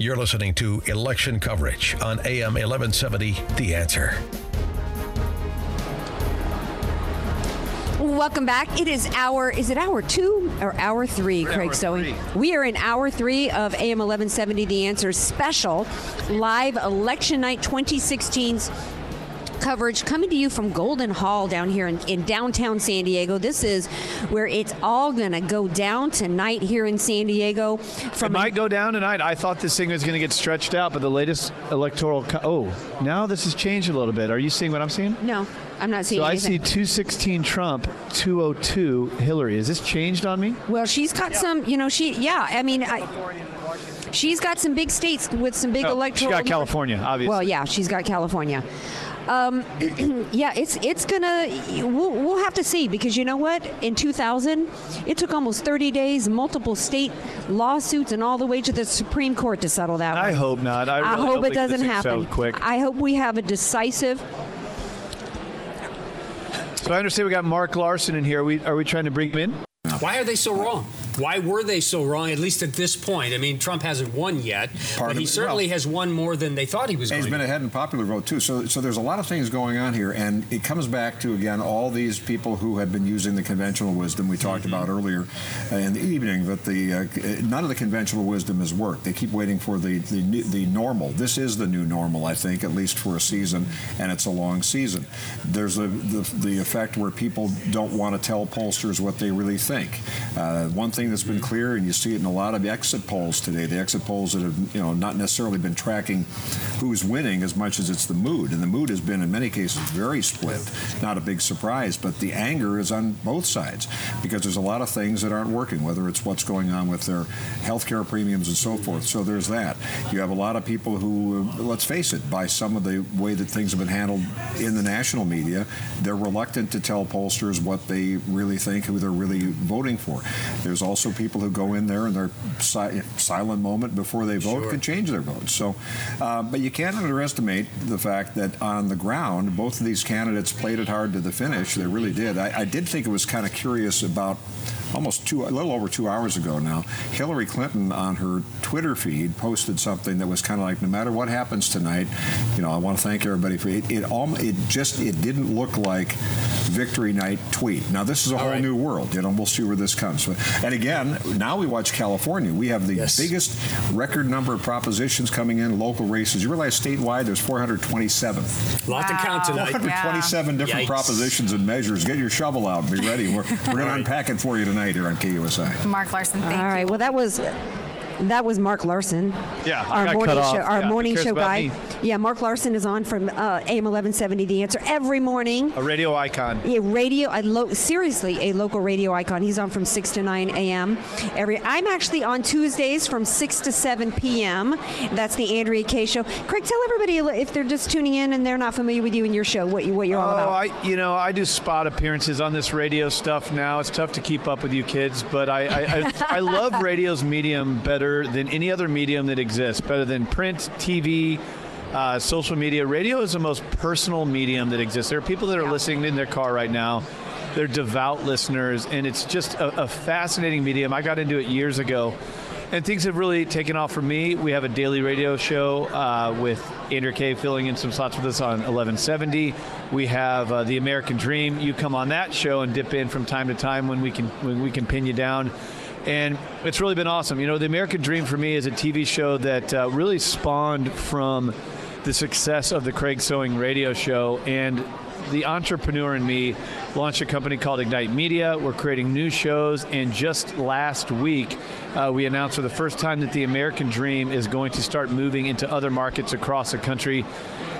You're listening to election coverage on AM 1170 The Answer. Welcome back. It is hour, is it hour two or hour 3 Craig Sewing? We are in hour three of AM 1170 The Answer special live election night 2016's coverage coming to you from Golden Hall down here in, in downtown San Diego. This is where it's all going to go down tonight here in San Diego. From it might go down tonight. I thought this thing was going to get stretched out, but the latest electoral. Co- oh, now this has changed a little bit. Are you seeing what I'm seeing? No, I'm not seeing. It. So anything. I see 216 Trump, 202 Hillary. Is this changed on me? Well, she's got some. You know, she. Yeah, I mean, I. She's got some big states with some big Oh, electoral. she got California, obviously. Well, yeah, she's got California. Um, yeah, it's it's gonna. We'll, we'll have to see because you know what? In 2000, it took almost 30 days, multiple state lawsuits, and all the way to the Supreme Court to settle that. I one. hope not. I, really hope it doesn't happen. Quick. I hope we have a decisive. So I understand we got Mark Larson in here. Are we, are we trying to bring him in? Why are they so wrong? Why were they so wrong, at least at this point? I mean, Trump hasn't won yet, Part but he it- certainly well- has won more than they thought he was He's been to. ahead in popular vote too. So, so there's a lot of things going on here, and it comes back to again all these people who have been using the conventional wisdom we talked Mm-hmm. about earlier in the evening. That the uh, none of the conventional wisdom has worked. They keep waiting for the, the the normal. This is the new normal, I think, at least for a season, and it's a long season. There's a, the the effect where people don't want to tell pollsters what they really think. Uh, one thing that's been mm-hmm. clear, and you see it in a lot of exit polls today, the exit polls that have you know not necessarily been tracking who's winning as much as it's the mood, and the mood has been in many cases very split. Not a big surprise, but the anger is on both sides because there's a lot of things that aren't working, whether it's what's going on with their health care premiums and so forth. Mm-hmm. So there's that. You have a lot of people who, let's face it, by some of the way that things have been handled in the national media, they're reluctant to tell pollsters what they really think, who they're really voting for. There's also people who go in there and their si- silent moment before they vote Sure. can change their vote. So, uh, but you can't underestimate the fact that on the ground, both of these candidates played it hard to the finish. They really did. I, I did think it was kind of curious about almost two, a little over two hours ago now. Hillary Clinton on her Twitter feed posted something that was kind of like, no matter what happens tonight, you know, I want to thank everybody for it. It, all, it just it didn't look like victory night tweet. Now this is a whole right. new world. You know, we'll see where this comes. And again, now we watch California. We have the Yes. biggest record number of propositions coming in local races. You realize statewide there's 427. A lot to count tonight. 427 different Yikes. propositions and measures. Get your shovel out and be ready. We're, we're going to unpack it for you tonight here on KUSI. Mark Larson, thank All you. Well, that was that was Mark Larson. Yeah, our morning show, our Yeah, morning show guy. me. Yeah, Mark Larson is on from uh, AM 1170 The Answer every morning. A radio icon. A radio, a lo- seriously, a local radio icon. He's on from six to nine a.m. Every. I'm actually on Tuesdays from six to seven p.m. That's the Andrea Kaye show. Craig, tell everybody if they're just tuning in and they're not familiar with you and your show, what you what you're all Oh, about. I you know I do spot appearances on this radio stuff now. It's tough to keep up with you kids, but I I, I, I love radio's medium better than any other medium that exists. Better than print, TV, uh, social media. Radio is the most personal medium that exists. There are people that are listening in their car right now. They're devout listeners, and it's just a, a fascinating medium. I got into it years ago. And things have really taken off for me. We have a daily radio show uh, with Andrea Kaye filling in some slots with us on 1170. We have uh, the American Dream. You come on that show and dip in from time to time when we can when we can pin you down. And it's really been awesome. You know, the American Dream for me is a TV show that uh, really spawned from the success of the Craig Sewing radio show and the entrepreneur in me launched a company called Ignite Media. We're creating new shows, and just last week, uh, we announced for the first time that the American Dream is going to start moving into other markets across the country.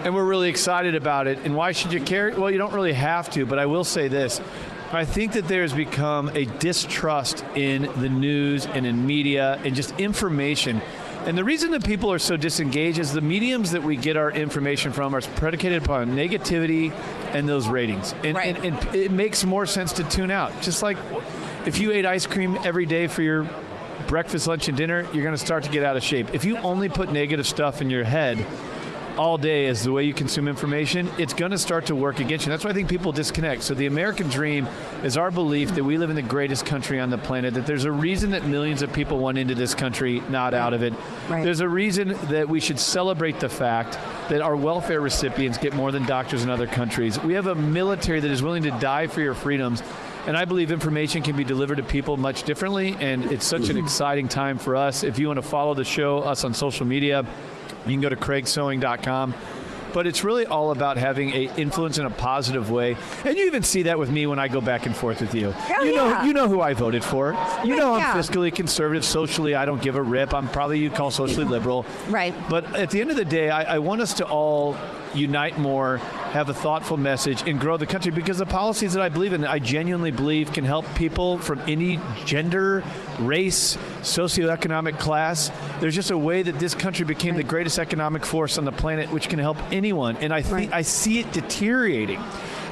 And we're really excited about it. And why should you care? Well, you don't really have to, but I will say this. I think that there's become a distrust in the news and in media and just information. And the reason that people are so disengaged is the mediums that we get our information from are predicated upon negativity and those ratings. And, Right. and, and it makes more sense to tune out. Just like if you ate ice cream every day for your breakfast, lunch, and dinner, you're going to start to get out of shape. If you only put negative stuff in your head, all day is the way you consume information, it's going to start to work against you. That's why I think people disconnect. So the American dream is our belief that we live in the greatest country on the planet, that there's a reason that millions of people went into this country, not out of it. Right. There's a reason that we should celebrate the fact that our welfare recipients get more than doctors in other countries. We have a military that is willing to die for your freedoms. And I believe information can be delivered to people much differently, and it's such an mm-hmm. exciting time for us. If you want to follow the show, us on social media, you can go to craigsewing.com. But it's really all about having a influence in a positive way, and you even see that with me when I go back and forth with you. Oh, you know, yeah. you know who I voted for. You know I'm yeah. fiscally conservative. Socially, I don't give a rip. I'm probably you call socially liberal. Right. But at the end of the day, I, I want us to all unite more, have a thoughtful message, and grow the country because the policies that I believe in, I genuinely believe can help people from any gender, race, socioeconomic class. There's just a way that this country became the greatest economic force on the planet, which can help anyone. And I think Right. I see it deteriorating.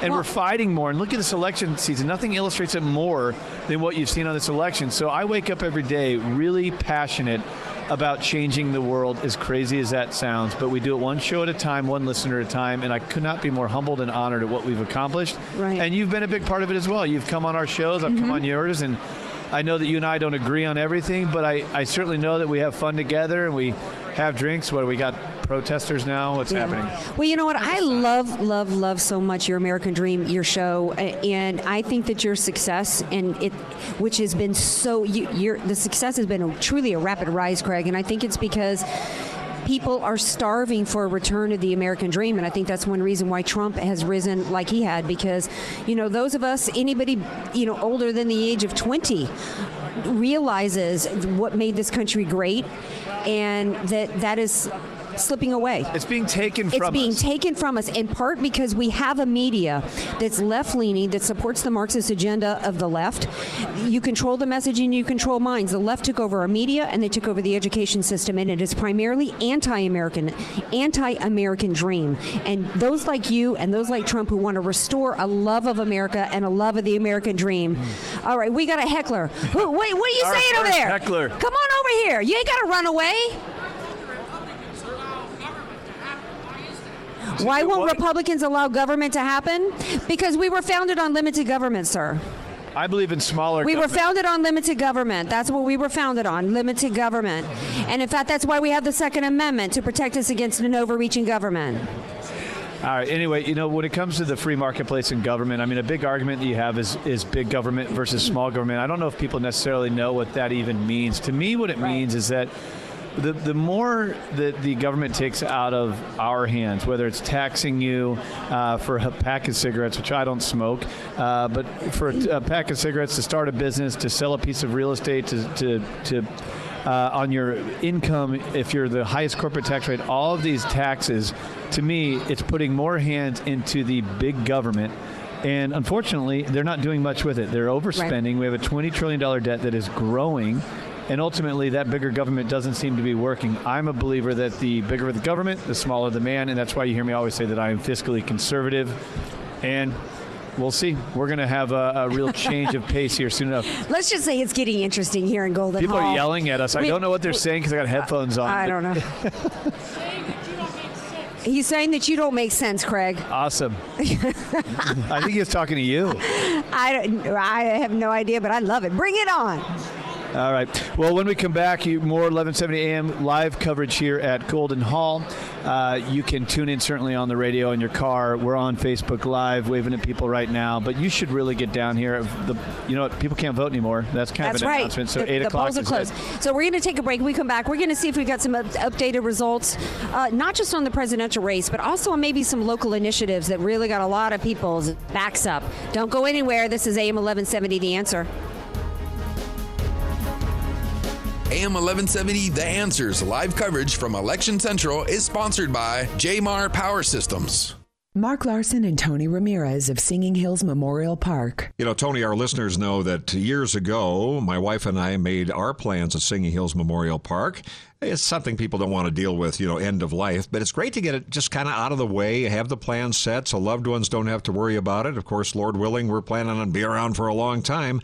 And Well- we're fighting more. And look at this election season. Nothing illustrates it more than what you've seen on this election. So I wake up every day really passionate about changing the world, as crazy as that sounds. But we do it one show at a time, one listener at a time. And I could not be more humbled and honored at what we've accomplished. Right. Mm-hmm. And you've been a big part of it as well. You've come on our shows, I've come on yours. And I know that you and I don't agree on everything, but I, I certainly know that we have fun together and we have drinks. What we got protesters now? What's happening? Well, you know what? I love, love, love so much your American Dream, your show, and I think that your success and it, which has been so, you, your the success has been a, truly a rapid rise, Craig, and I think it's because. People are starving for a return of the American dream, and I think that's one reason why Trump has risen like he had. Because, you know, those of us, anybody, you know, older than the age of 20, realizes what made this country great, and that that is slipping away. It's being taken It's from being us. taken from us in part because we have a media that's left leaning, that supports the Marxist agenda of the left. You control the messaging, you control minds. The left took over our media and they took over the education system, and it is primarily anti American, anti American dream. And those like you and those like Trump who want to restore a love of America and a love of the American dream. Hmm. All right, we got a heckler. Who, wait, what are you Our saying over there? heckler. Come on over here. You ain't got to run away. Why won't what? Republicans allow government to happen? Because we were founded on limited government, sir. I believe in smaller. We were founded on limited government. That's what we were founded on, limited government. And in fact, that's why we have the Second Amendment to protect us against an overreaching government. All right. Anyway, you know, when it comes to the free marketplace and government, I mean, a big argument that you have is is big government versus small government. I don't know if people necessarily know what that even means. To me, what it means is that. The, the more that the government takes out of our hands, whether it's taxing you uh, for a pack of cigarettes, which I don't smoke, uh, but for a, a pack of cigarettes to start a business, to sell a piece of real estate, to, to, to uh, on your income, if you're the highest corporate tax rate, all of these taxes, to me, it's putting more hands into the big government. And unfortunately, they're not doing much with it. They're overspending. We have a $20 trillion debt that is growing. And ultimately, that bigger government doesn't seem to be working. I'm a believer that the bigger the government, the smaller the man. And that's why you hear me always say that I am fiscally conservative. And we'll see. We're going to have a, a real change of pace here soon enough. Let's just say it's getting interesting here in Golden People Hall. are yelling at us. I don't know what they're saying because I got headphones on. I but- don't know. He's saying that you don't make sense, Craig. Awesome. I think he was talking to you. I, I have no idea, but I love it. Bring it on. All right. Well, when we come back, you, more 1170 AM live coverage here at Golden Hall. Uh, you can tune in certainly on the radio in your car. We're on Facebook Live, waving at people right now. But you should really get down here. The, you know, what? people can't vote anymore. That's kind That's of an right. announcement. So the, eight the o'clock polls are closed. it. So we're going to take a break. When we come back, we're going to see if we've got some up- updated results, uh, not just on the presidential race, but also on maybe some local initiatives that really got a lot of people's backs up. Don't go anywhere. This is AM 1170, The Answer. AM 1170 The Answers live coverage from Election Central is sponsored by Jmar Power Systems. Mark Larson and Tony Ramirez of Singing Hills Memorial Park. You know, Tony, our listeners know that years ago, my wife and I made our plans at Singing Hills Memorial Park. It's something people don't want to deal with, you know, end of life, but it's great to get it just kind of out of the way, have the plans set so loved ones don't have to worry about it. Of course, Lord willing, we're planning on being around for a long time.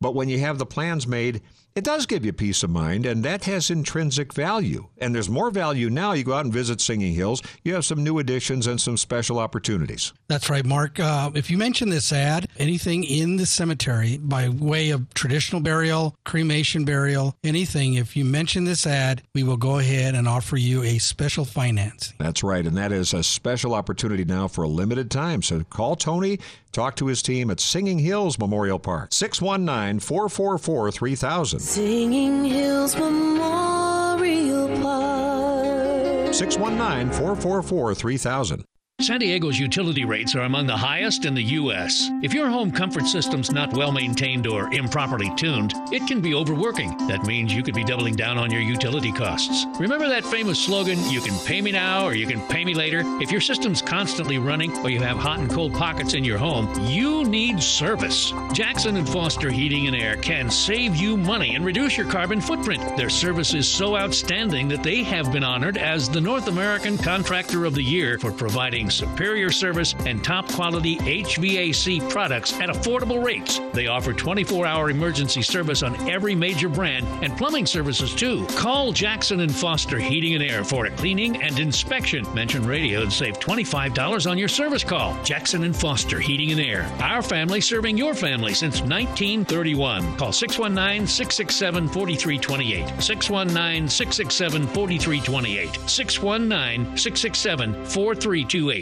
But when you have the plans made, It does give you peace of mind, and that has intrinsic value. And there's more value now. You go out and visit Singing Hills, you have some new additions and some special opportunities. That's right, Mark. Uh, if you mention this ad, anything in the cemetery by way of traditional burial, cremation burial, anything, if you mention this ad, we will go ahead and offer you a special finance. That's right, and that is a special opportunity now for a limited time. So call Tony, talk to his team at Singing Hills Memorial Park, 619 444 3000. Singing Hills Memorial Park. 619 444 3000. San Diego's utility rates are among the highest in the U.S. If your home comfort system's not well maintained or improperly tuned, it can be overworking. That means you could be doubling down on your utility costs. Remember that famous slogan, you can pay me now or you can pay me later? If your system's constantly running or you have hot and cold pockets in your home, you need service. Jackson and Foster Heating and Air can save you money and reduce your carbon footprint. Their service is so outstanding that they have been honored as the North American Contractor of the Year for providing superior service and top quality HVAC products at affordable rates. They offer 24 hour emergency service on every major brand and plumbing services too. Call Jackson and Foster Heating and Air for a cleaning and inspection. Mention radio and save $25 on your service call. Jackson and Foster Heating and Air. Our family serving your family since 1931. Call 619 667 4328. 619 667 4328. 619 667 4328.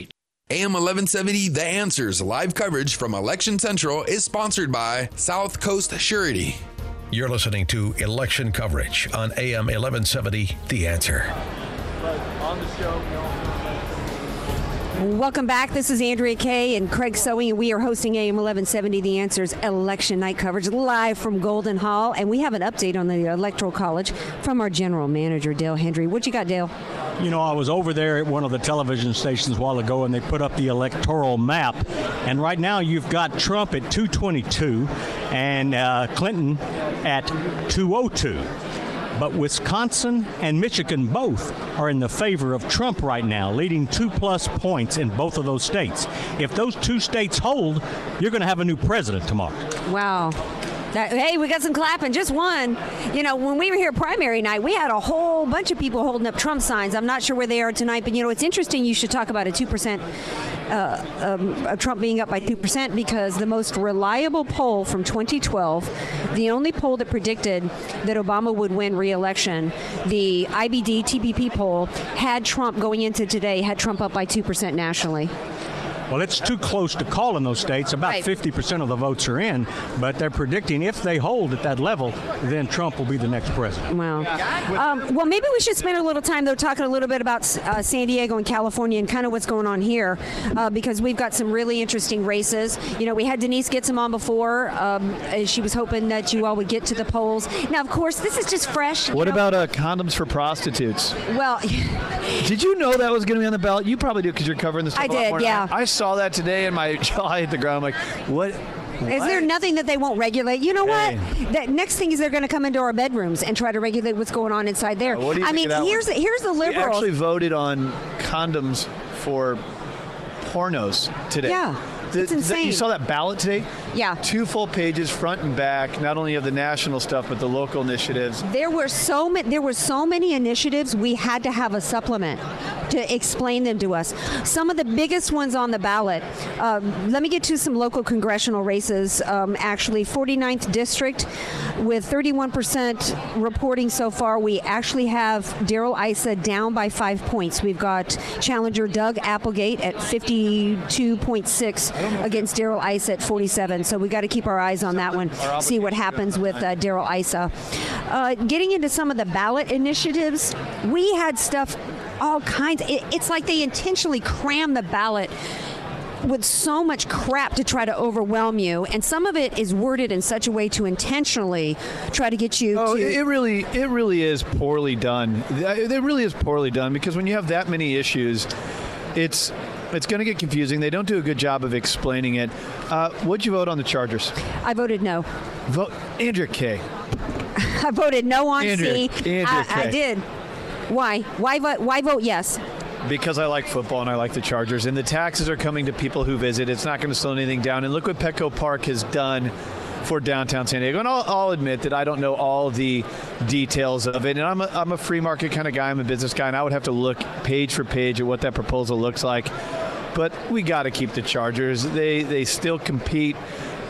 AM 1170 The Answers live coverage from Election Central is sponsored by South Coast Surety. You're listening to election coverage on AM 1170 The Answer. But on the show, we also Welcome back. This is Andrea Kaye and Craig Sewing, and we are hosting AM 1170 The Answers election night coverage live from Golden Hall. And we have an update on the Electoral College from our general manager, Dale Hendry. What you got, Dale? You know, I was over there at one of the television stations a while ago, and they put up the electoral map. And right now, you've got Trump at 222 and uh, Clinton at 202. But Wisconsin and Michigan both are in the favor of Trump right now, leading two plus points in both of those states. If those two states hold, you're going to have a new president tomorrow. Wow. That, hey, we got some clapping, just one. You know, when we were here primary night, we had a whole bunch of people holding up Trump signs. I'm not sure where they are tonight, but you know, it's interesting you should talk about a 2%, uh, um, Trump being up by 2% because the most reliable poll from 2012, the only poll that predicted that Obama would win re election, the IBD TIPP poll, had Trump going into today, had Trump up by 2% nationally. Well, it's too close to call in those states. About Right. 50% of the votes are in, but they're predicting if they hold at that level, then Trump will be the next president. Wow. Um, well, maybe we should spend a little time, though, talking a little bit about uh, San Diego and California and kind of what's going on here, uh, because we've got some really interesting races. You know, we had Denise Gitsham on before. Um, she was hoping that you all would get to the polls. Now, of course, this is just fresh. What know. about uh, condoms for prostitutes? Well, Did you know that was going to be on the ballot? You probably do because you're covering this. I stuff a lot did, yeah. I, I saw that today and my jaw hit the ground. I'm like, what? Is there nothing that they won't regulate? You know what? The next thing is they're going to come into our bedrooms and try to regulate what's going on inside there. Uh, what do you I mean, here's one? here's the We liberals. actually voted on condoms for pornos today. Yeah, it's insane. you saw that ballot today? Yeah. Two full pages, front and back, not only of the national stuff, but the local initiatives. There were so many. There were so many initiatives. We had to have a supplement to explain them to us. Some of the biggest ones on the ballot. Um, let me get to some local congressional races. Um, actually, 49th district, with 31% reporting so far, we actually have Darrell Issa down by five points. We've got challenger Doug Applegate at 52.6 against Darrell Issa at 47. So we got to keep our eyes on that one. See what happens with uh, Darrell Issa. Uh, getting into some of the ballot initiatives, we had stuff, all kinds. It, it's like they intentionally cram the ballot with so much crap to try to overwhelm you, and some of it is worded in such a way to intentionally try to get you Oh, to. it really, it really is poorly done. It really is poorly done because when you have that many issues, it's it's going to get confusing. They don't do a good job of explaining it. Uh, what'd you vote on the Chargers? I voted no. Vote Andrea Kaye. I voted no on Andrea- C. Andrea I, I did. Why? Why vote? Why vote yes? Because I like football and I like the Chargers, and the taxes are coming to people who visit. It's not going to slow anything down. And look what Petco Park has done for downtown San Diego. And I'll, I'll admit that I don't know all the details of it. And I'm a, I'm a free market kind of guy. I'm a business guy, and I would have to look page for page at what that proposal looks like. But we got to keep the Chargers. They they still compete.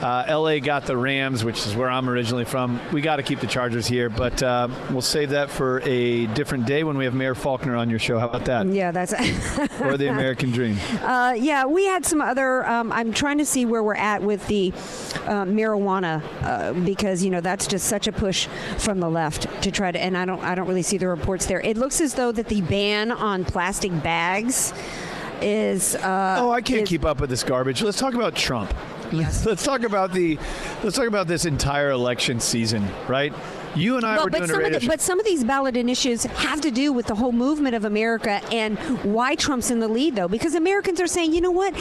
Uh, LA got the Rams, which is where I'm originally from. We got to keep the Chargers here, but uh, we'll save that for a different day when we have Mayor Faulconer on your show. How about that? Yeah, that's. or the American Dream. Uh, yeah, we had some other. Um, I'm trying to see where we're at with the uh, marijuana uh, because you know that's just such a push from the left to try to. And I don't. I don't really see the reports there. It looks as though that the ban on plastic bags is. Uh, oh, I can't is- keep up with this garbage. Let's talk about Trump. Let's talk about the. Let's talk about this entire election season, right? You and I Well, were but doing a some of radio the, but some of these ballot initiatives have to do with the whole movement of America and why Trump's in the lead, though, because Americans are saying, you know what,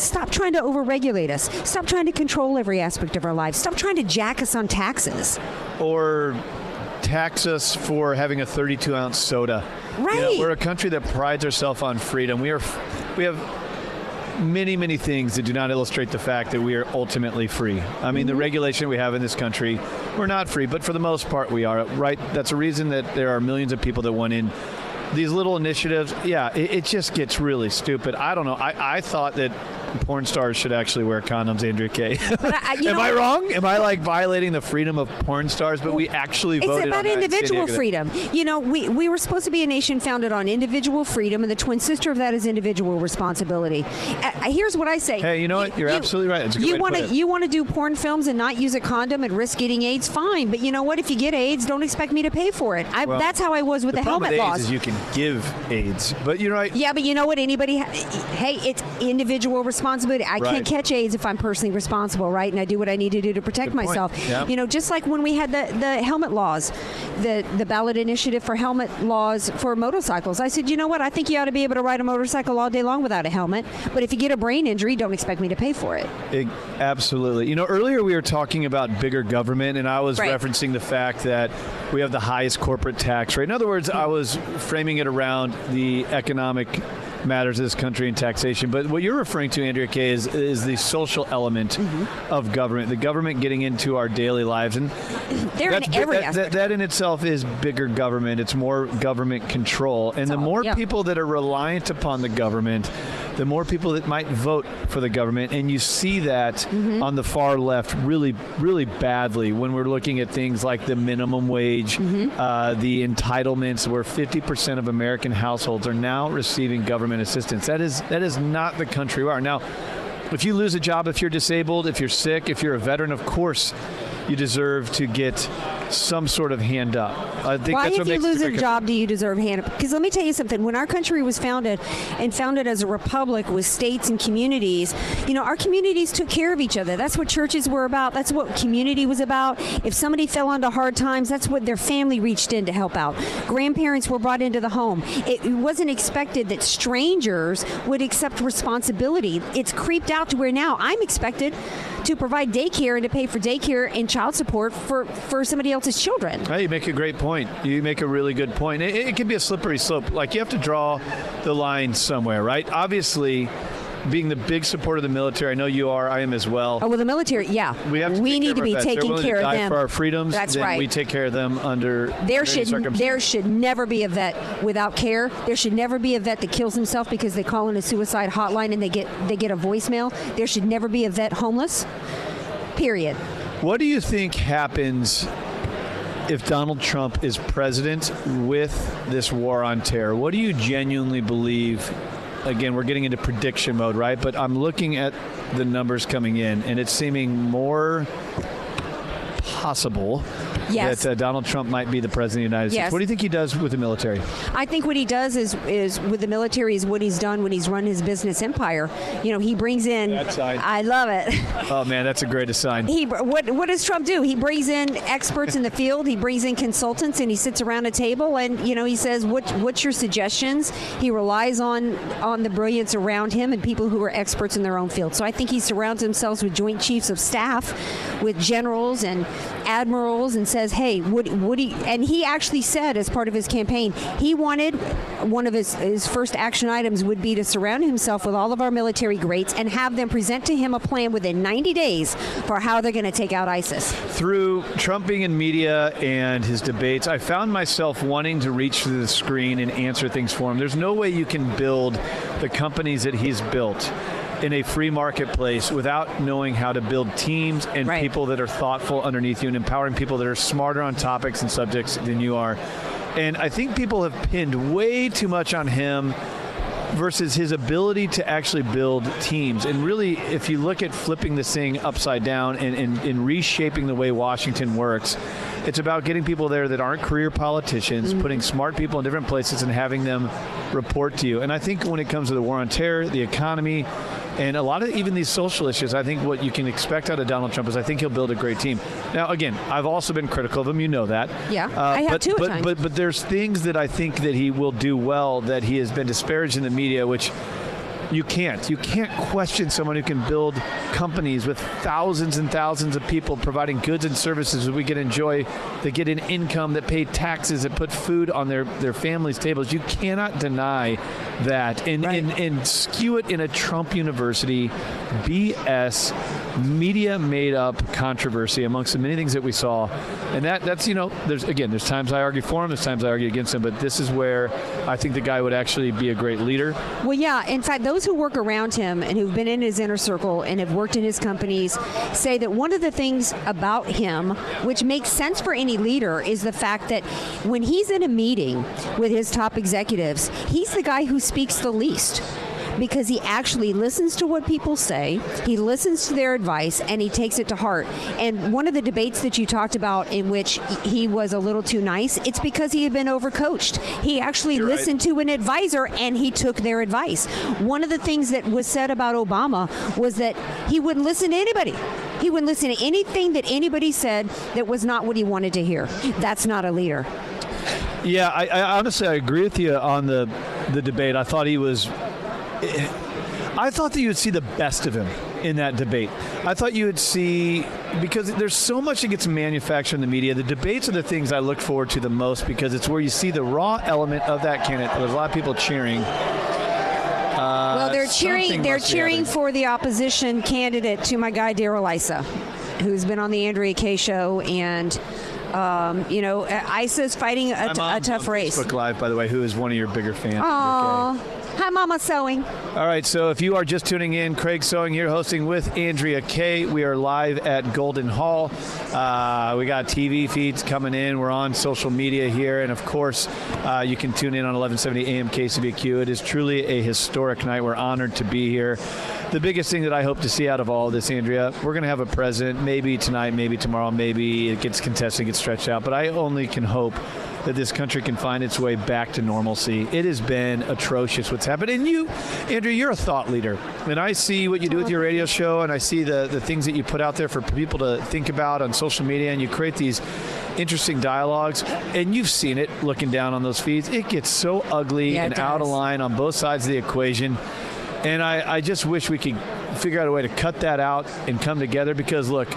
stop trying to overregulate us, stop trying to control every aspect of our lives, stop trying to jack us on taxes. or tax us for having a 32 ounce soda. You know, Right. we're a country that prides ourselves on freedom. We are, we have many, many things that do not illustrate the fact that we are ultimately free. I mean, the mm-hmm. regulation we have in this country, we're not free, but for the most part, we are. Right? That's a reason that there are millions of people that went in. These little initiatives, yeah, it, it just gets really stupid. I don't know. I, I thought that porn stars should actually wear condoms, Andrea Kaye. I- Am know I wrong? Am I like violating the freedom of porn stars? But we actually It's voted about in San individual freedom. You know, we, we were supposed to be a nation founded on individual freedom, and the twin sister of that is individual responsibility. Uh, here's what I say. Hey, you know what? You're absolutely right. It's you want it. you want to do porn films and not use a condom and risk getting AIDS? Fine, but you know what? If you get AIDS, don't expect me to pay for it. I, Well, that's how I was with the, problem helmet with AIDS laws. is you can give AIDS, but you're right. Yeah, but you know what? Anybody, ha- hey, it's individual responsibility. I Right. can't catch AIDS if I'm personally responsible, right? And I do what I need to do to protect Good myself. Yeah. You know, just like when we had the, the helmet laws, the the ballot initiative for helmet laws for motorcycles. I said, you know what? I think you ought to be able to ride a motorcycle all day long without a helmet. But if you get a brain injury, don't expect me to pay for it. Ig- absolutely. You know, earlier we were talking about bigger government, and I was Right. referencing the fact that we have the highest corporate tax rate. In other words, I was framing it around the economic matters of this country and taxation. But what you're referring to, Andrea Kaye, is, is the social element Mm-hmm. of government, the government getting into our daily lives. And They're in every that, that, that in itself is bigger government. It's more government control. And the all- more yeah. people that are reliant upon the government, the more people that might vote for the government. And you see that Mm-hmm. on the far left really, really badly when we're looking at things like the minimum wage, Mm-hmm. uh, the entitlements, where 50% of American households are now receiving government assistance. That is that is not the country we are now. If you lose a job, if you're disabled, if you're sick, if you're a veteran, of course, you deserve to get some sort of hand up. I think Why, that's if what you lose a job, do you deserve hand? Because let me tell you something. When our country was founded, and founded as a republic with states and communities, you know, our communities took care of each other. That's what churches were about. That's what community was about. If somebody fell onto hard times, that's what their family reached in to help out. Grandparents were brought into the home. It wasn't expected that strangers would accept responsibility. It's creeped out to where now I'm expected to provide daycare and to pay for daycare and child support for, for somebody else's children. Hey, you make a great point. You make a really good point. It, it can be a slippery slope. Like you have to draw the line somewhere, right? Obviously, being the big supporter of the military, I know you are. I am as well. Oh, well, the military, yeah. We have to we need to be. Taking care to of die them. for our freedoms. That's then right. We take care of them under there should there should never be a vet without care. There should never be a vet that kills himself because they call in a suicide hotline and they get they get a voicemail. There should never be a vet homeless. Period. What do you think happens if Donald Trump is president with this war on terror? What do you genuinely believe? Again, we're getting into prediction mode, right? But I'm looking at the numbers coming in, and it's seeming more possible Yes. that uh, Donald Trump might be the president of the United Yes. States. What do you think he does with the military? I think what he does is is with the military is what he's done when he's run his business empire. You know, he brings in. I love it. Oh man, that's a great sign. He what what does Trump do? He brings in experts in the field. He brings in consultants, and he sits around a table and you know he says what what's your suggestions. He relies on on the brilliance around him and people who are experts in their own field. So I think he surrounds himself with joint chiefs of staff, with generals and admirals, and says "Hey, would would he?" And he actually said, as part of his campaign, he wanted one of his his first action items would be to surround himself with all of our military greats and have them present to him a plan within 90 days for how they're going to take out ISIS. Through Trump being in media and his debates, I found myself wanting to reach through the screen and answer things for him. There's no way you can build the companies that he's built in a free marketplace without knowing how to build teams and Right. people that are thoughtful underneath you and empowering people that are smarter on topics and subjects than you are. And I think people have pinned way too much on him versus his ability to actually build teams. And really, if you look at flipping this thing upside down and, and, and reshaping the way Washington works, it's about getting people there that aren't career politicians, putting smart people in different places and having them report to you. And I think when it comes to the war on terror, the economy, and a lot of even these social issues, I think what you can expect out of Donald Trump is I think he'll build a great team. Now, again, I've also been critical of him. You know that. Yeah, Uh, I have but, too but, but but there's things that I think that he will do well that he has been disparaged in the media, which you can't. You can't question someone who can build companies with thousands and thousands of people providing goods and services that we can enjoy, that get an income, that pay taxes, that put food on their, their families' tables. You cannot deny that and, and, and skew it in a Trump University BS media made up controversy amongst the many things that we saw. And that that's you know, there's again, there's times I argue for him, there's times I argue against him, but this is where I think the guy would actually be a great leader. Well, yeah. In fact, those who work around him and who've been in his inner circle and have worked in his companies say that one of the things about him, which makes sense for any leader, is the fact that when he's in a meeting with his top executives, he's the guy who speaks the least. Because he actually listens to what people say, he listens to their advice, and he takes it to heart. And one of the debates that you talked about, in which he was a little too nice, it's because he had been overcoached. He actually listened to an advisor and he took their advice. One of the things that was said about Obama was that he wouldn't listen to anybody. He wouldn't listen to anything that anybody said that was not what he wanted to hear. That's not a leader. Yeah, I, I honestly I agree with you on the the debate. I thought he was. I thought that you would see the best of him in that debate. I thought you would see because there's so much that gets manufactured in the media. The debates are the things I look forward to the most because it's where you see the raw element of that candidate. There's a lot of people cheering. Uh, well, they're cheering. They're cheering for the opposition candidate to my guy Darrell Issa, who's been on the Andrea Kaye show, and um, you know, Issa's fighting a, t- a tough on race. Facebook Live, by the way, who is one of your bigger fans? Aww. Hi, Mama Sewing. All right, so if you are just tuning in, Craig Sewing here hosting with Andrea Kaye. We are live at Golden Hall. Uh, we got TV feeds coming in. We're on social media here. And of course, uh, you can tune in on 1170 AM KCBQ. It is truly a historic night. We're honored to be here. The biggest thing that I hope to see out of all of this, Andrea, we're going to have a president, maybe tonight, maybe tomorrow, maybe it gets contested, gets stretched out. But I only can hope that this country can find its way back to normalcy. It has been atrocious what's happened. And you, Andrew, you're a thought leader. And I see what you do with your radio show, and I see the, the things that you put out there for people to think about on social media, and you create these interesting dialogues. And you've seen it looking down on those feeds. It gets so ugly Yeah, and out of line on both sides of the equation. And I, I just wish we could figure out a way to cut that out and come together because, look,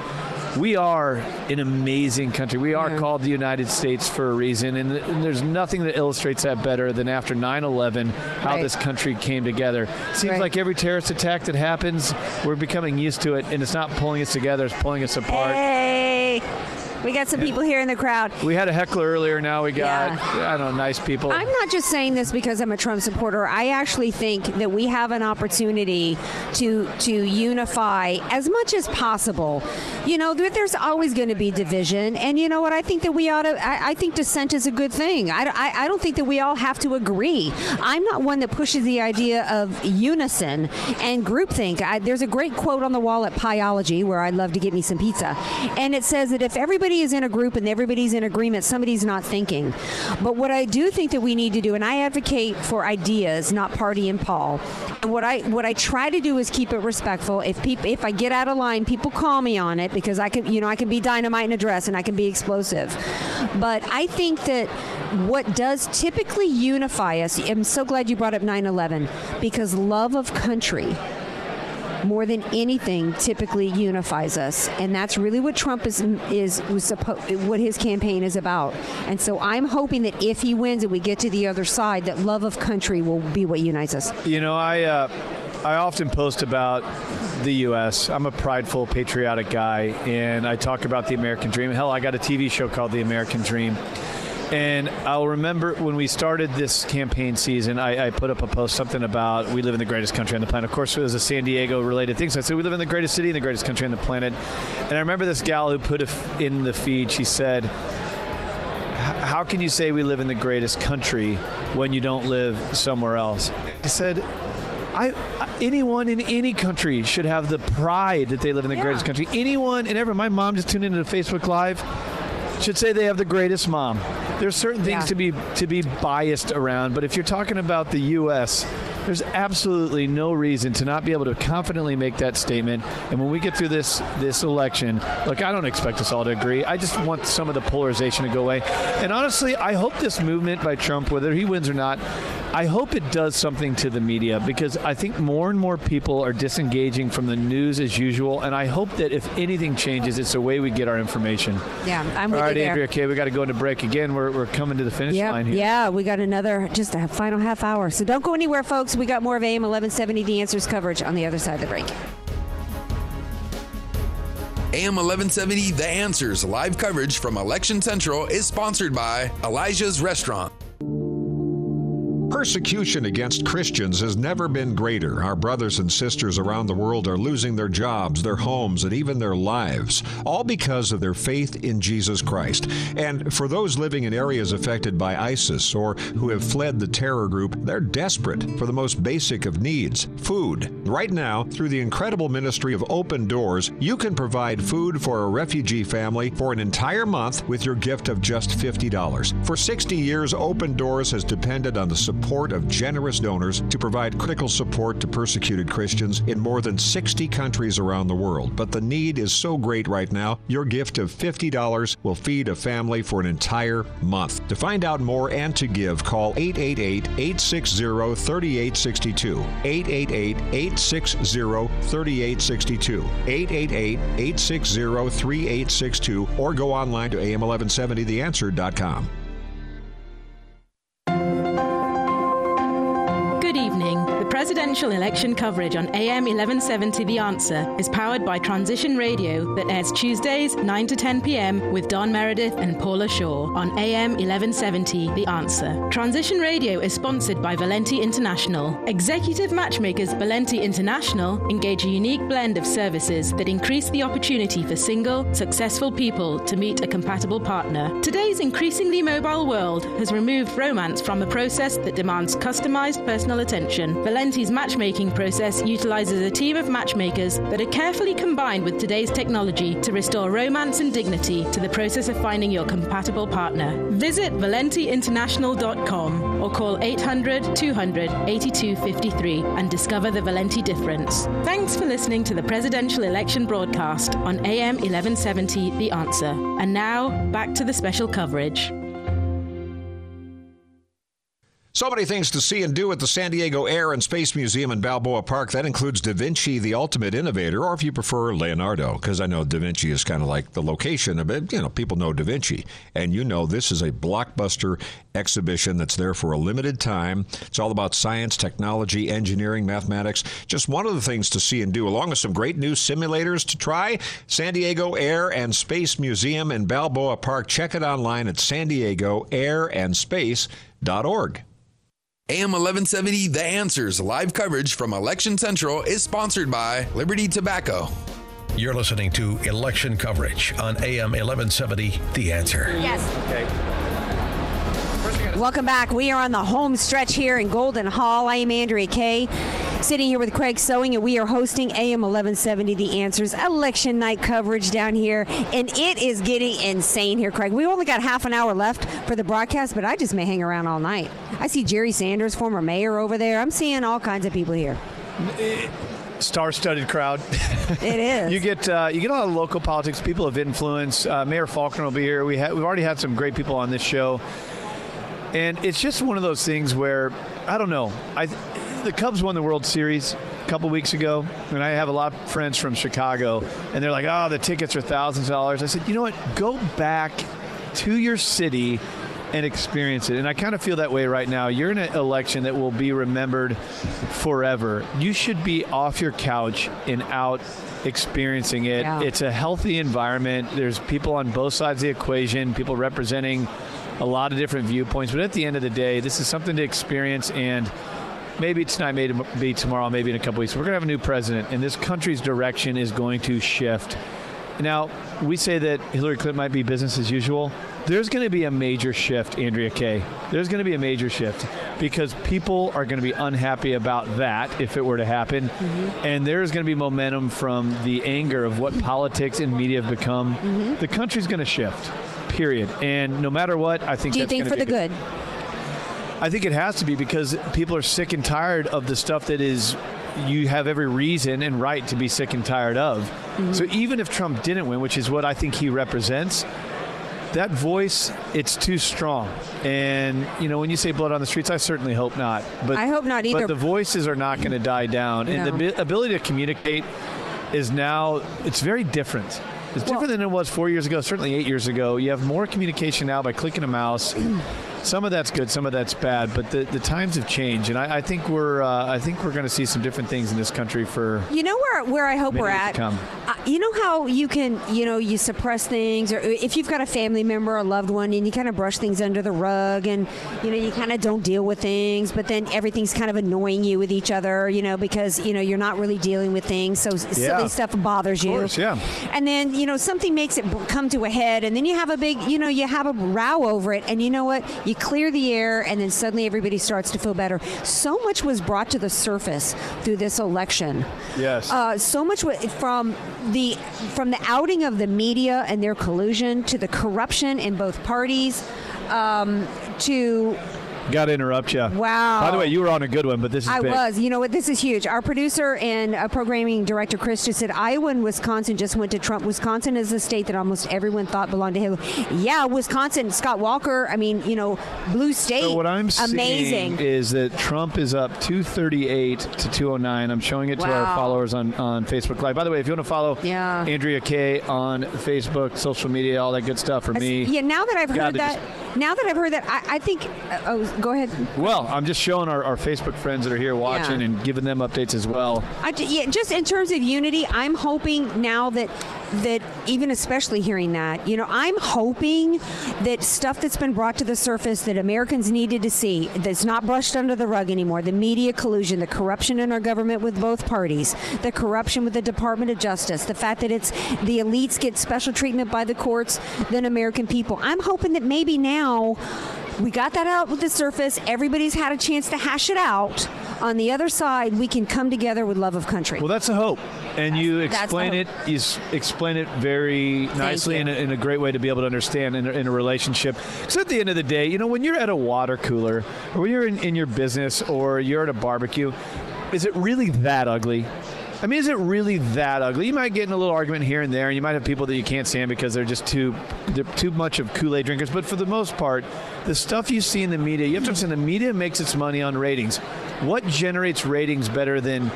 we are an amazing country. We are called the United States for a reason, and, and there's nothing that illustrates that better than after 9 11 how Right. this country came together. Seems Right. like every terrorist attack that happens, we're becoming used to it, and it's not pulling us together, it's pulling us apart. Hey, we got some people here in the crowd. We had a heckler earlier, now we got, I don't know, nice people. I'm not just saying this because I'm a Trump supporter. I actually think that we have an opportunity to to unify as much as possible. You know, there's always going to be division, and you know what? I think that we ought to. I, I think dissent is a good thing. I, I, I don't think that we all have to agree. I'm not one that pushes the idea of unison and groupthink. I, there's a great quote on the wall at Pieology where I'd love to get me some pizza, and it says that if everybody is in a group and everybody's in agreement, somebody's not thinking. But what I do think that we need to do, and I advocate for ideas, not party and Paul. And what I what I try to do is keep it respectful. If people if I get out of line, people call me on it because I can you know I can be dynamite in a dress and I can be explosive. But I think that what does typically unify us. I'm so glad you brought up 9/11 because love of country more than anything typically unifies us, and that's really what Trump is is was suppo- what his campaign is about. And so I'm hoping that if he wins and we get to the other side, that love of country will be what unites us. You know, I uh, I often post about the U.S. I'm a prideful, patriotic guy, and I talk about the American dream. Hell, I got a TV show called The American Dream. And I'll remember when we started this campaign season, I, I, put up a post something about we live in the greatest country on the planet. Of course, it was a San Diego related thing. So I said we live in the greatest city in the greatest country on the planet. And I remember this gal who put it in the feed. She said, "How can you say we live in the greatest country when you don't live somewhere else?" I said, I, anyone in any country should have the pride that they live in the yeah. greatest country. Anyone and ever. My mom just tuned into Facebook Live should say they have the greatest mom. There's certain things yeah. to be to be biased around, but if you're talking about the U.S., there's absolutely no reason to not be able to confidently make that statement. And when we get through this this election, look, I don't expect us all to agree. I just want some of the polarization to go away. And honestly, I hope this movement by Trump, whether he wins or not, I hope it does something to the media because I think more and more people are disengaging from the news as usual, and I hope that if anything changes, it's the way we get our information. Yeah, I'm with All right, you Andrea. Okay, we got to go into break again. We're, we're coming to the finish yep, line here. Yeah, we got another just a final half hour. So don't go anywhere, folks. We got more of AM 1170 The Answers coverage on the other side of the break. AM 1170 The Answers live coverage from Election Central is sponsored by Elijah's Restaurant. Persecution against Christians has never been greater. Our brothers and sisters around the world are losing their jobs, their homes, and even their lives, all because of their faith in Jesus Christ. And for those living in areas affected by ISIS or who have fled the terror group, they're desperate for the most basic of needs food. Right now, through the incredible ministry of Open Doors, you can provide food for a refugee family for an entire month with your gift of just $50. For 60 years, Open Doors has depended on the support support of generous donors to provide critical support to persecuted Christians in more than 60 countries around the world. But the need is so great right now, your gift of $50 will feed a family for an entire month. To find out more and to give, call 888 860 3862. 888 860 3862. 888 860 3862. Or go online to am1170theanswer.com. presidential election coverage on AM 1170 The Answer is powered by Transition Radio that airs Tuesdays 9 to 10 p.m. with Don Meredith and Paula Shaw on AM 1170 The Answer. Transition Radio is sponsored by Valenti International. Executive matchmakers Valenti International engage a unique blend of services that increase the opportunity for single, successful people to meet a compatible partner. Today's increasingly mobile world has removed romance from a process that demands customized personal attention. Valenti Valenti's matchmaking process utilizes a team of matchmakers that are carefully combined with today's technology to restore romance and dignity to the process of finding your compatible partner. Visit valentiinternational.com or call 800 200 8253 and discover the Valenti difference. Thanks for listening to the presidential election broadcast on AM 1170 The Answer. And now, back to the special coverage. So many things to see and do at the San Diego Air and Space Museum in Balboa Park. That includes Da Vinci, the ultimate innovator, or if you prefer, Leonardo, because I know Da Vinci is kind of like the location of it. You know, people know Da Vinci. And you know, this is a blockbuster exhibition that's there for a limited time. It's all about science, technology, engineering, mathematics. Just one of the things to see and do, along with some great new simulators to try. San Diego Air and Space Museum in Balboa Park. Check it online at san diego air and space.org. AM 1170 The Answers live coverage from Election Central is sponsored by Liberty Tobacco. You're listening to election coverage on AM 1170 The Answer. Yes. Okay. Welcome back. We are on the home stretch here in Golden Hall. I am Andrea Kaye, sitting here with Craig Sewing, and we are hosting AM 1170 The Answers election night coverage down here. And it is getting insane here, Craig. We only got half an hour left for the broadcast, but I just may hang around all night. I see Jerry Sanders, former mayor, over there. I'm seeing all kinds of people here. Star-studded crowd. It is. you get uh, you get a lot of local politics, people of influence. Uh, mayor Faulconer will be here. We ha- we've already had some great people on this show. And it's just one of those things where I don't know. I the Cubs won the World Series a couple weeks ago, and I have a lot of friends from Chicago, and they're like, "Oh, the tickets are thousands of dollars." I said, "You know what? Go back to your city." And experience it. And I kind of feel that way right now. You're in an election that will be remembered forever. You should be off your couch and out experiencing it. Yeah. It's a healthy environment. There's people on both sides of the equation, people representing a lot of different viewpoints. But at the end of the day, this is something to experience and maybe it's tonight, maybe be tomorrow, maybe in a couple weeks. We're going to have a new president, and this country's direction is going to shift. Now, we say that Hillary Clinton might be business as usual. There's going to be a major shift, Andrea Kaye. There's going to be a major shift because people are going to be unhappy about that if it were to happen. Mm-hmm. And there's going to be momentum from the anger of what politics and media have become. Mm-hmm. The country's going to shift, period. And no matter what, I think Do you think for the good? I think it has to be because people are sick and tired of the stuff that is you have every reason and right to be sick and tired of. Mm-hmm. So even if Trump didn't win, which is what I think he represents, that voice it's too strong. And you know, when you say blood on the streets, I certainly hope not. But I hope not either. But the voices are not going to die down, and the ability to communicate is now it's very different. It's different than it was four years ago, certainly eight years ago. You have more communication now by clicking a mouse. Some of that's good, some of that's bad, but the, the times have changed, and I, I think we're uh, I think we're going to see some different things in this country for You know where where I hope we're at. Uh, you know how you can you know you suppress things, or if you've got a family member, a loved one, and you kind of brush things under the rug, and you know you kind of don't deal with things, but then everything's kind of annoying you with each other, you know, because you know you're not really dealing with things, so Yeah. silly stuff bothers Of you. course, yeah. And then you know something makes it come to a head, and then you have a big you know you have a row over it, and you know what? You clear the air, and then suddenly everybody starts to feel better. So much was brought to the surface through this election. Yes. Uh, so much wa- from the from the outing of the media and their collusion to the corruption in both parties um, to Got to interrupt you. Wow. By the way, you were on a good one, but this is I big. was. You know what? This is huge. Our producer and uh, programming director Chris just said Iowa and Wisconsin just went to Trump. Wisconsin is a state that almost everyone thought belonged to Hillary. Yeah, Wisconsin. Scott Walker. I mean, you know, blue state. So what I'm amazing. seeing is that Trump is up 238 to 209. I'm showing it to our followers on, on Facebook Live. By the way, if you want to follow Yeah. Andrea Kaye on Facebook, social media, all that good stuff for me. yeah. Now that I've heard that, now that I've heard that, I, I think. Uh, oh, go ahead. Well, I'm just showing our, our Facebook friends that are here watching Yeah. and giving them updates as well. I, yeah, just in terms of unity, I'm hoping now that that even especially hearing that, you know, I'm hoping that stuff that's been brought to the surface that Americans needed to see, that's not brushed under the rug anymore, the media collusion, the corruption in our government with both parties, the corruption with the Department of Justice, the fact that it's the elites get special treatment by the courts than American people. I'm hoping that maybe now we got that out with the surface. Everybody's had a chance to hash it out. On the other side, we can come together with love of country. Well, that's the hope. And you That's explain it, you s- explain it very nicely you. in a, in a great way to be able to understand in a, in a relationship. Because at the end of the day, you know, when you're at a water cooler or when you're in, in your business or you're at a barbecue, is it really that ugly? I mean, is it really that ugly? You might get in a little argument here and there, and you might have people that you can't stand because they're just too they're too much of Kool-Aid drinkers. But for the most part, the stuff you see in the media, you have to understand the media makes its money on ratings. What generates ratings better than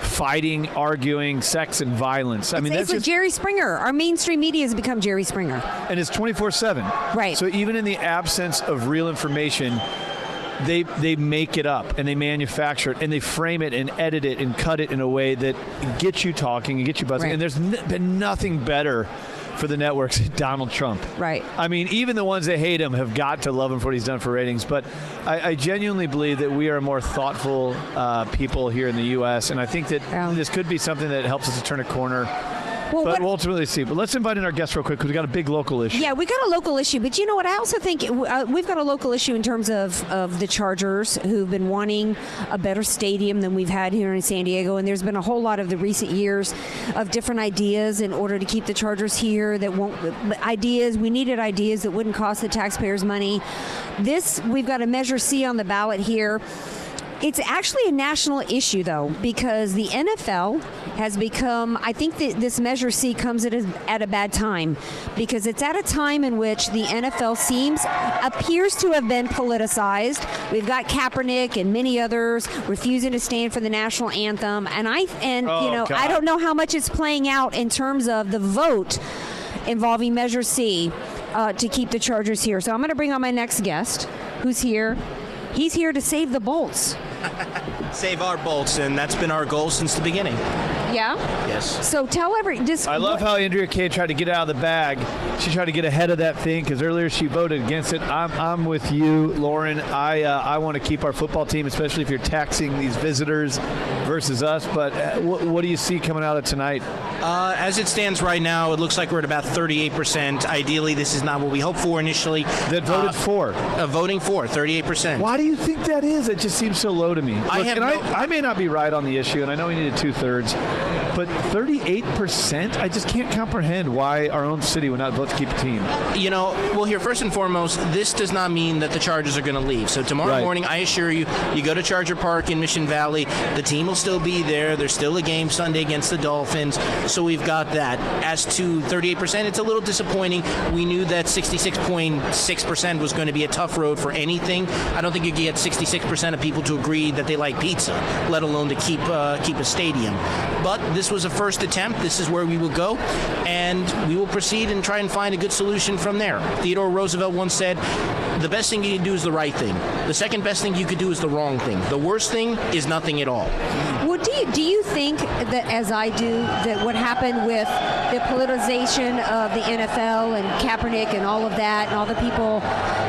fighting, arguing, sex, and violence? I mean, it's that's like just Jerry Springer. Our mainstream media has become Jerry Springer. and it's 24/7. Right. So even in the absence of real information, they they make it up and they manufacture it and they frame it and edit it and cut it in a way that gets you talking and gets you buzzing. Right. And there's n- been nothing better for the networks than Donald Trump. Right. I mean, even the ones that hate him have got to love him for what he's done for ratings. But I, I genuinely believe that we are more thoughtful uh, people here in the U.S. And I think that this could be something that helps us to turn a corner. Well, but what- we'll ultimately see. But let's invite in our guest real quick because we got a big local issue. Yeah, we got a local issue, but you know what? I also think uh, we've got a local issue in terms of, of the Chargers, who've been wanting a better stadium than we've had here in San Diego. And there's been a whole lot of the recent years of different ideas in order to keep the Chargers here that won't ideas. We needed ideas that wouldn't cost the taxpayers money. This we've got a Measure C on the ballot here. It's actually a national issue, though, because the NFL has become. I think that this Measure C comes at a, at a bad time because it's at a time in which the NFL seems appears to have been politicized. We've got Kaepernick and many others refusing to stand for the national anthem, and I and Oh, you know God. I don't know how much it's playing out in terms of the vote involving Measure C uh, to keep the Chargers here. So I'm going to bring on my next guest, who's here. He's here to save the Bolts. Save our bolts, and that's been our goal since the beginning. Yeah. Yes. So tell every just. I love how Andrea Kaye tried to get out of the bag. She tried to get ahead of that thing because earlier she voted against it. I'm, I'm with you, Lauren. I uh, I want to keep our football team, especially if you're taxing these visitors versus us. But uh, what, what do you see coming out of tonight? Uh, as it stands right now, it looks like we're at about 38%. Ideally, this is not what we hoped for initially. That voted for? Uh, voting for, 38%. Why do you think that is? It just seems so low to me. I have no- I, I may not be right on the issue, and I know we needed two thirds, but 38%, I just can't comprehend why our own city would not vote to keep a team. You know, well, here, first and foremost, this does not mean that the Chargers are going to leave. So tomorrow Right. morning, I assure you, you go to Charger Park in Mission Valley, the team will still be there. There's still a game Sunday against the Dolphins. So we've got that. As to 38%, it's a little disappointing. We knew that 66.6% was going to be a tough road for anything. I don't think you get 66% of people to agree that they like pizza, let alone to keep uh, keep a stadium. But this was a first attempt. This is where we will go, and we will proceed and try and find a good solution from there. Theodore Roosevelt once said, "The best thing you can do is the right thing. The second best thing you could do is the wrong thing. The worst thing is nothing at all." You, do you think that, as I do, that what happened with the politicization of the NFL and Kaepernick and all of that, and all the people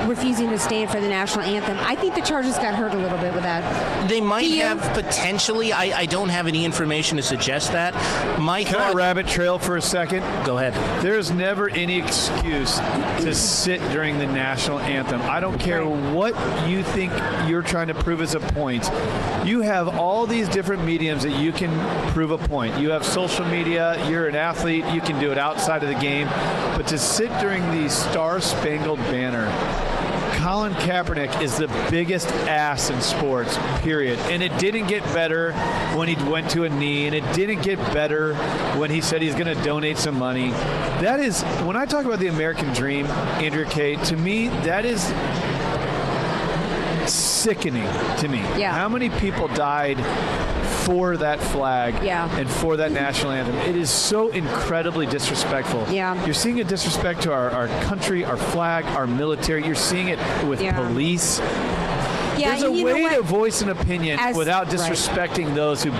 refusing to stand for the national anthem, I think the Chargers got hurt a little bit with that. They might Do you? have potentially. I, I don't have any information to suggest that. My Can I rabbit trail for a second? Go ahead. There's never any excuse to sit during the national anthem. I don't care what you think you're trying to prove as a point. You have all these different that you can prove a point. You have social media, you're an athlete, you can do it outside of the game. But to sit during the Star Spangled Banner, Colin Kaepernick is the biggest ass in sports, period. And it didn't get better when he went to a knee, and it didn't get better when he said he's going to donate some money. That is, when I talk about the American dream, Andrea Kaye, to me, that is sickening to me. Yeah. How many people died for that flag Yeah. and for that national anthem? It is so incredibly disrespectful. Yeah. You're seeing a disrespect to our, our country, our flag, our military. You're seeing it with Yeah. police. Yeah, There's a way to voice an opinion As- without right. disrespecting those who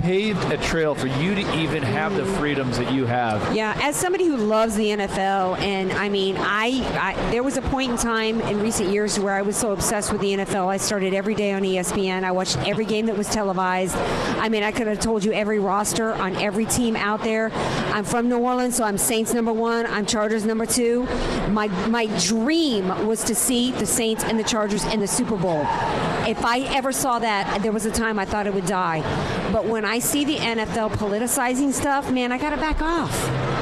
paved a trail for you to even have the freedoms that you have. Yeah, as somebody who loves the NFL, and I mean, I, I there was a point in time in recent years where I was so obsessed with the NFL. I started every day on ESPN. I watched every game that was televised. I mean, I could have told you every roster on every team out there. I'm from New Orleans, so I'm Saints number one. I'm Chargers number two. My my dream was to see the Saints and the Chargers in the Super Bowl. If I ever saw that, there was a time I thought it would die. But when I see the NFL politicizing stuff, man, I gotta back off.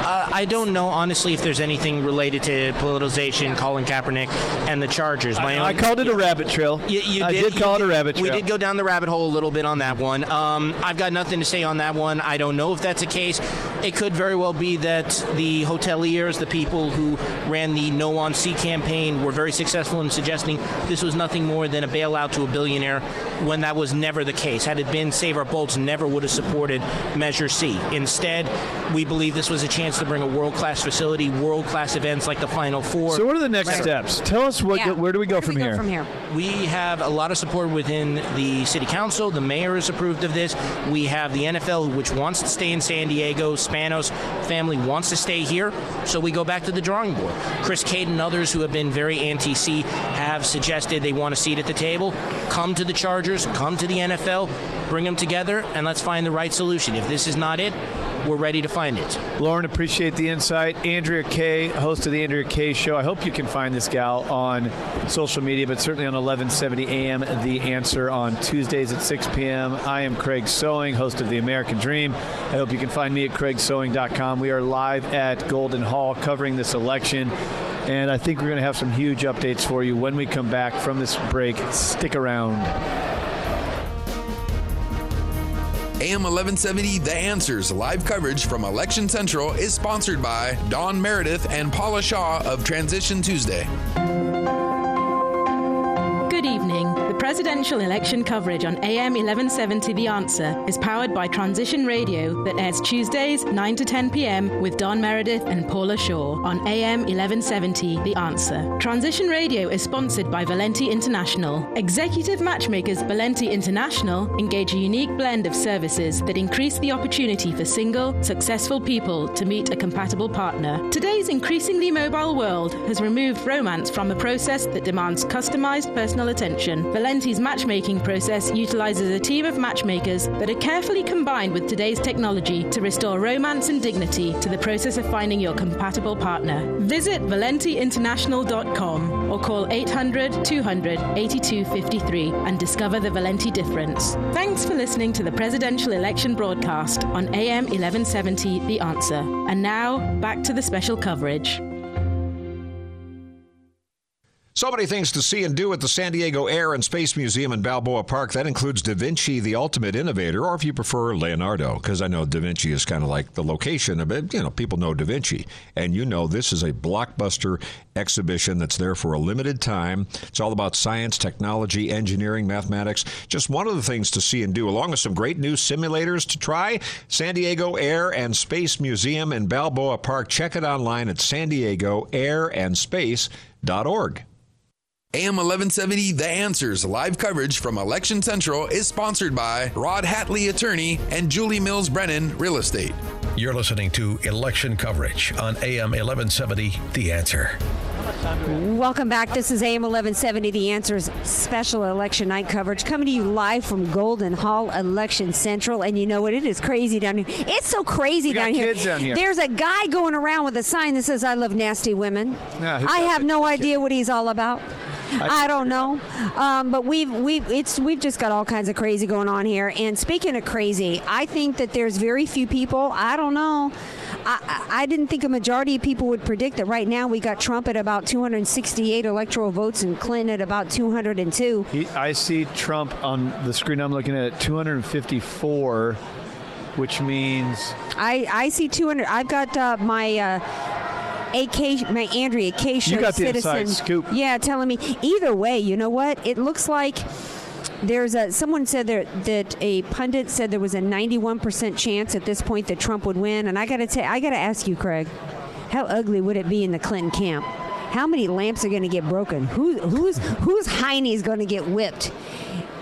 Uh, I don't know honestly if there's anything related to politicization, Colin Kaepernick, and the Chargers. My I own- called it a rabbit trail. You, you I did, did you call it a rabbit trail. We did go down the rabbit hole a little bit on that one. Um, I've got nothing to say on that one. I don't know if that's the case. It could very well be that the hoteliers, the people who ran the No on C campaign, were very successful in suggesting this was nothing more than a bailout to a billionaire when that was never the case. Had it been Save Our Bolts, never would have supported Measure C. Instead, we believe this was a chance to bring a world class facility, world class events like the Final Four. So what are the next Right. steps? Tell us what. Yeah. Where do we go, from, here? from here? We have a lot of support within the city council. The mayor is approved of this. We have the NFL, which wants to stay in San Diego. Spanos family wants to stay here. So we go back to the drawing board. Chris Cate and others who have been very anti-C have suggested they want a seat at the table. Come to the Chargers, come to the NFL, bring them together, and let's find the right solution. If this is not it, we're ready to find it. Lauren, appreciate the insight. Andrea Kaye, host of the Andrea Kaye Show. I hope you can find this gal on social media, but certainly on 1170 AM, The Answer on Tuesdays at 6 p.m. I am Craig Sewing, host of The American Dream. I hope you can find me at craigsewing.com. We are live at Golden Hall covering this election. And I think we're going to have some huge updates for you when we come back from this break. Stick around. AM 1170 The Answers live coverage from Election Central is sponsored by Don Meredith and Paula Shaw of Transition Tuesday. Good evening. Presidential election coverage on AM 1170 The Answer is powered by Transition Radio that airs Tuesdays 9 to 10 p.m. with Don Meredith and Paula Shaw on AM 1170 The Answer. Transition Radio is sponsored by Valenti International. Executive matchmakers Valenti International engage a unique blend of services that increase the opportunity for single, successful people to meet a compatible partner. Today's increasingly mobile world has removed romance from a process that demands customized personal attention. Valenti's matchmaking process utilizes a team of matchmakers that are carefully combined with today's technology to restore romance and dignity to the process of finding your compatible partner. Visit valentiinternational.com or call 800 200 8253 and discover the Valenti difference. Thanks for listening to the presidential election broadcast on AM 1170 The Answer. And now, back to the special coverage. So many things to see and do at the San Diego Air and Space Museum in Balboa Park. That includes Da Vinci, the ultimate innovator, or if you prefer, Leonardo, because I know Da Vinci is kind of like the location of it. You know, people know Da Vinci. And you know, this is a blockbuster exhibition that's there for a limited time. It's all about science, technology, engineering, mathematics. Just one of the things to see and do, along with some great new simulators to try. San Diego Air and Space Museum in Balboa Park. Check it online at san diego air and space.org. AM 1170 The Answers live coverage from Election Central is sponsored by Rod Hatley Attorney and Julie Mills Brennan Real Estate. You're listening to election coverage on AM 1170 The Answer. Welcome back. This is AM 1170, The Answer's special election night coverage coming to you live from Golden Hall Election Central. And you know what? It is crazy down here. It's so crazy down here. down here. There's a guy going around with a sign that says, I love nasty women. Yeah, I have no idea what he's all about. I don't know, um, but we've we've it's we've just got all kinds of crazy going on here. And speaking of crazy, I think that there's very few people. I don't know. I, I I didn't think a majority of people would predict that right now we got Trump at about 268 electoral votes and Clinton at about 202. He, I see Trump on the screen I'm looking at 254, which means I, I see 200. I've got uh, my uh, AK, my Andrea Kaye show You got the citizen. inside scoop. Yeah, telling me. Either way, you know what? It looks like there's a. Someone said there, that a pundit said there was a 91% chance at this point that Trump would win. And I got to tell, I got to ask you, Craig, how ugly would it be in the Clinton camp? How many lamps are going to get broken? Who, who's whose hiney is going to get whipped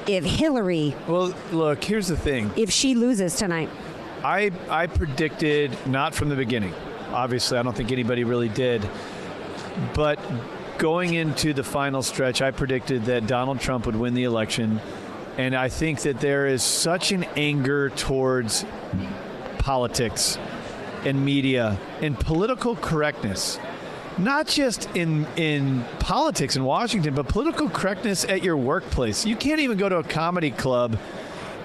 if Hillary, Well, look, here's the thing. if she loses tonight? I I predicted not from the beginning. Obviously, I don't think anybody really did. But going into the final stretch, I predicted that Donald Trump would win the election. And I think that there is such an anger towards politics and media and political correctness. Not just in in politics in Washington, but political correctness at your workplace. You can't even go to a comedy club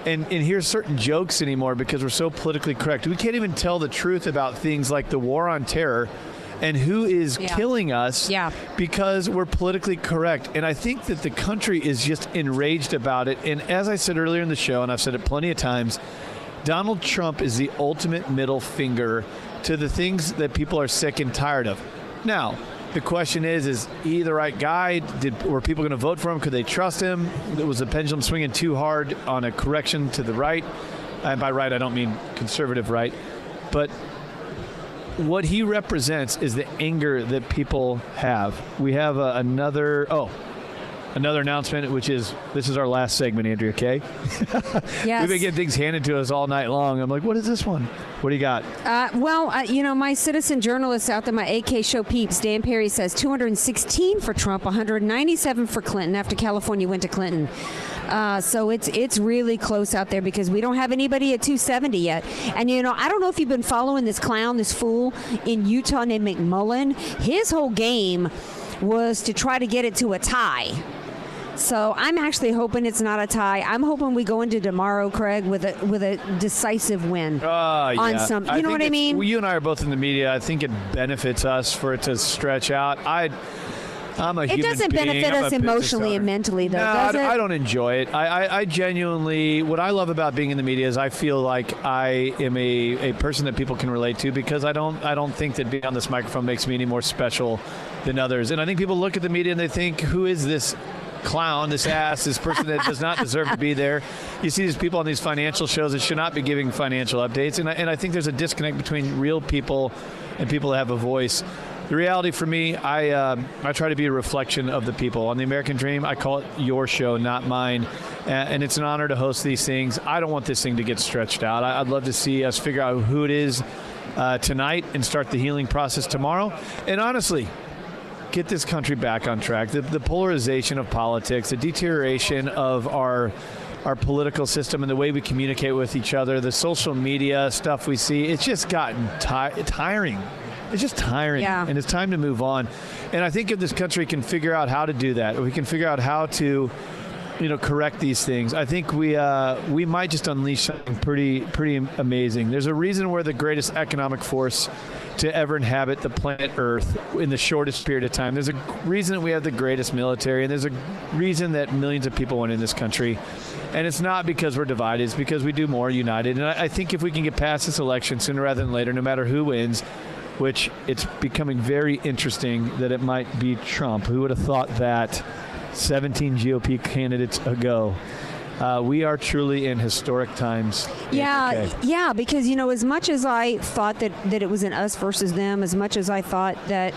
and, and hear certain jokes anymore because we're so politically correct. We can't even tell the truth about things like the war on terror and who is Yeah. killing us Yeah. because we're politically correct. And I think that the country is just enraged about it. And as I said earlier in the show, and I've said it plenty of times, Donald Trump is the ultimate middle finger to the things that people are sick and tired of. Now, the question is: Is he the right guy? Did were people going to vote for him? Could they trust him? Was the pendulum swinging too hard on a correction to the right? And by right, I don't mean conservative right, but what he represents is the anger that people have. We have uh, another oh, another announcement, which is this is our last segment, Andrea. Okay. Yes. We've been getting things handed to us all night long. I'm like, what is this one? What do you got? Uh, well, uh, you know, my citizen journalist out there, my AK show peeps, Dan Perry says 216 for Trump, 197 for Clinton after California went to Clinton. Uh, so it's it's really close out there because we don't have anybody at 270 yet. And you know, I don't know if you've been following this clown, this fool in Utah named McMullin. His whole game was to try to get it to a tie. So I'm actually hoping it's not a tie. I'm hoping we go into tomorrow, Craig, with a with a decisive win Uh, on yeah. some. You know think what I mean? well, You and I are both in the media. I think it benefits us for it to stretch out. I, I'm a It doesn't being. benefit I'm us emotionally and mentally, though, no, does I, it? I don't enjoy it. I, I, I genuinely, what I love about being in the media is I feel like I am a, a person that people can relate to because I don't I don't think that being on this microphone makes me any more special than others. And I think people look at the media and they think, who is this clown, this ass, this person that does not deserve to be there. You see these people on these financial shows that should not be giving financial updates. And I, and I think there's a disconnect between real people and people that have a voice. The reality for me, I um, I try to be a reflection of the people. On the American Dream, I call it your show, not mine, and it's an honor to host these things. I don't want this thing to get stretched out. I'd love to see us figure out who it is uh, tonight and start the healing process tomorrow. And honestly, get this country back on track. The, the polarization of politics, the deterioration of our our political system and the way we communicate with each other, the social media stuff we see, it's just gotten ti- tiring. It's just tiring, Yeah. and it's time to move on. And I think if this country can figure out how to do that, we can figure out how to you know correct these things. I think we uh, we might just unleash something pretty pretty amazing. There's a reason we're the greatest economic force to ever inhabit the planet Earth in the shortest period of time. There's a reason that we have the greatest military, and there's a reason that millions of people went in this country. And it's not because we're divided; it's because we do more united. And I, I think if we can get past this election sooner rather than later, no matter who wins, which it's becoming very interesting that it might be Trump. Who would have thought that 17 GOP candidates ago? Uh, we are truly in historic times. Yeah, yeah, because you know, as much as I thought that that it was an us versus them, as much as I thought that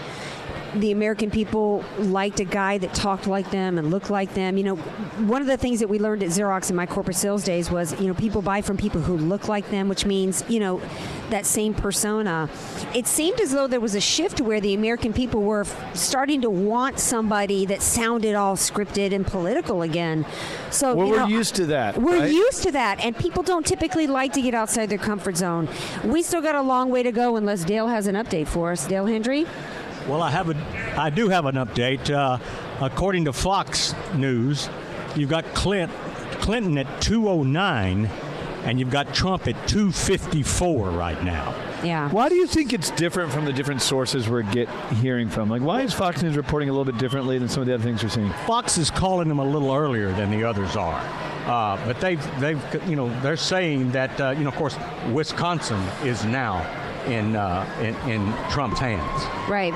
the American people liked a guy that talked like them and looked like them. You know, one of the things that we learned at Xerox in my corporate sales days was, you know, people buy from people who look like them, which means, you know, that same persona. It seemed as though there was a shift where the American people were f- starting to want somebody that sounded all scripted and political again. So Well, we're know, used to that. we're right? used to that, and people don't typically like to get outside their comfort zone. We still got a long way to go unless Dale has an update for us. Dale Hendry? Well, I have a, I do have an update. Uh, according to Fox News, you've got Clint, Clinton at 209, and you've got Trump at 254 right now. Yeah. Why do you think it's different from the different sources we're get hearing from? Like, why is Fox News reporting a little bit differently than some of the other things we're seeing? Fox is calling them a little earlier than the others are. Uh, but they've, they've, you know, they're saying that, uh, you know, of course, Wisconsin is now in, uh, in, in Trump's hands. Right.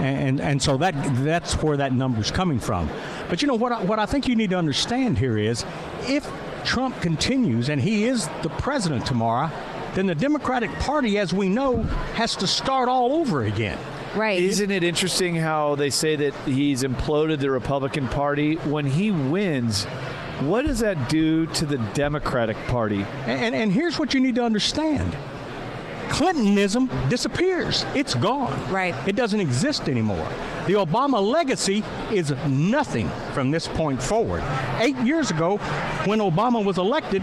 and and so that that's where that number's coming from. But you know what I, what I think you need to understand here is if Trump continues and he is the president tomorrow, then the Democratic Party, as we know, has to start all over again. Right. Isn't it interesting how they say that he's imploded the Republican Party? When he wins, what does that do to the Democratic Party? And, and, and here's what you need to understand. Clintonism disappears. It's gone. Right. It doesn't exist anymore. The Obama legacy is nothing from this point forward. Eight years ago, when Obama was elected,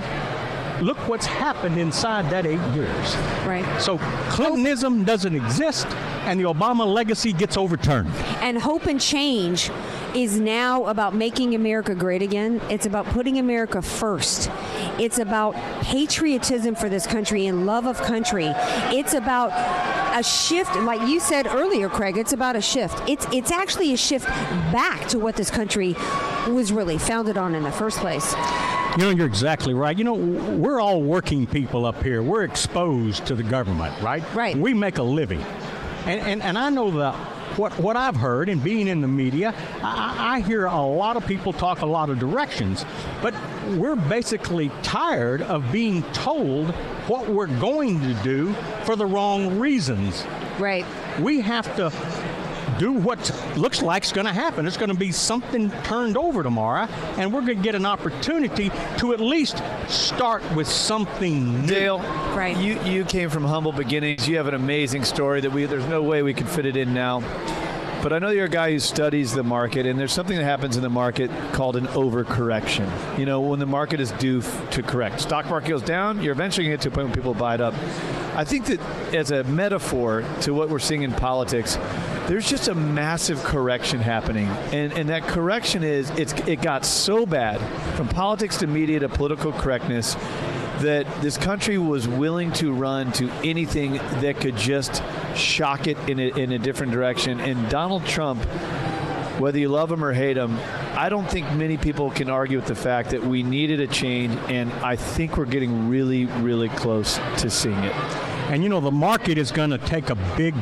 look what's happened inside that eight years. Right. So Clintonism doesn't exist, and the Obama legacy gets overturned. And hope and change is now about making America great again. It's about putting America first. It's about patriotism for this country and love of country. It's about a shift, like you said earlier, Craig. It's about a shift. It's it's actually a shift back to what this country was really founded on in the first place. You know, you're exactly right. You know, we're all working people up here. We're exposed to the government, right? Right. We make a living. And, and, and I know that what, what I've heard and being in the media, I, I hear a lot of people talk a lot of directions, but we're basically tired of being told what we're going to do for the wrong reasons. Right. We have to do what looks like is going to happen. It's going to be something turned over tomorrow, and we're going to get an opportunity to at least start with something new. Dale, right. you, you came from humble beginnings. You have an amazing story that we there's no way we could fit it in now. But I know you're a guy who studies the market, and there's something that happens in the market called an overcorrection. You know, when the market is due f- to correct. Stock market goes down, you're eventually going to get to a point when people buy it up. I think that as a metaphor to what we're seeing in politics, there's just a massive correction happening. And, and that correction is it's, it got so bad from politics to media to political correctness that this country was willing to run to anything that could just shock it in a, in a different direction. And Donald Trump whether you love him or hate him, I don't think many people can argue with the fact that we needed a change, and I think we're getting really, really close to seeing it. And you know the market is going to take a big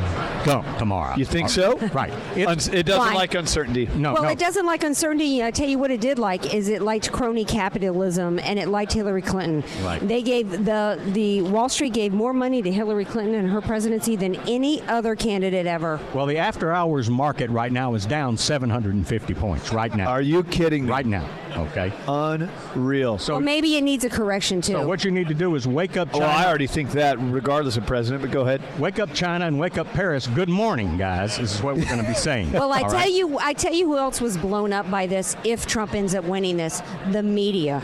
dump tomorrow. You think so? Right. Uns- it doesn't Why? like uncertainty. No, well, no. it doesn't like uncertainty. I tell you what it did like is it liked crony capitalism and it liked Hillary Clinton. Right. They gave the the Wall Street gave more money to Hillary Clinton and her presidency than any other candidate ever. Well, the after hours market right now is down 750 points right now. Are you kidding me? Right now. Okay. Unreal. So well, maybe it needs a correction too. So what you need to do is wake up oh, China. Well, I already think that, regardless of president. But go ahead. Wake up China and wake up Paris. Good morning, guys. This is what we're going to be saying. Well, I All tell right? you, I tell you who else was blown up by this. If Trump ends up winning this, the media.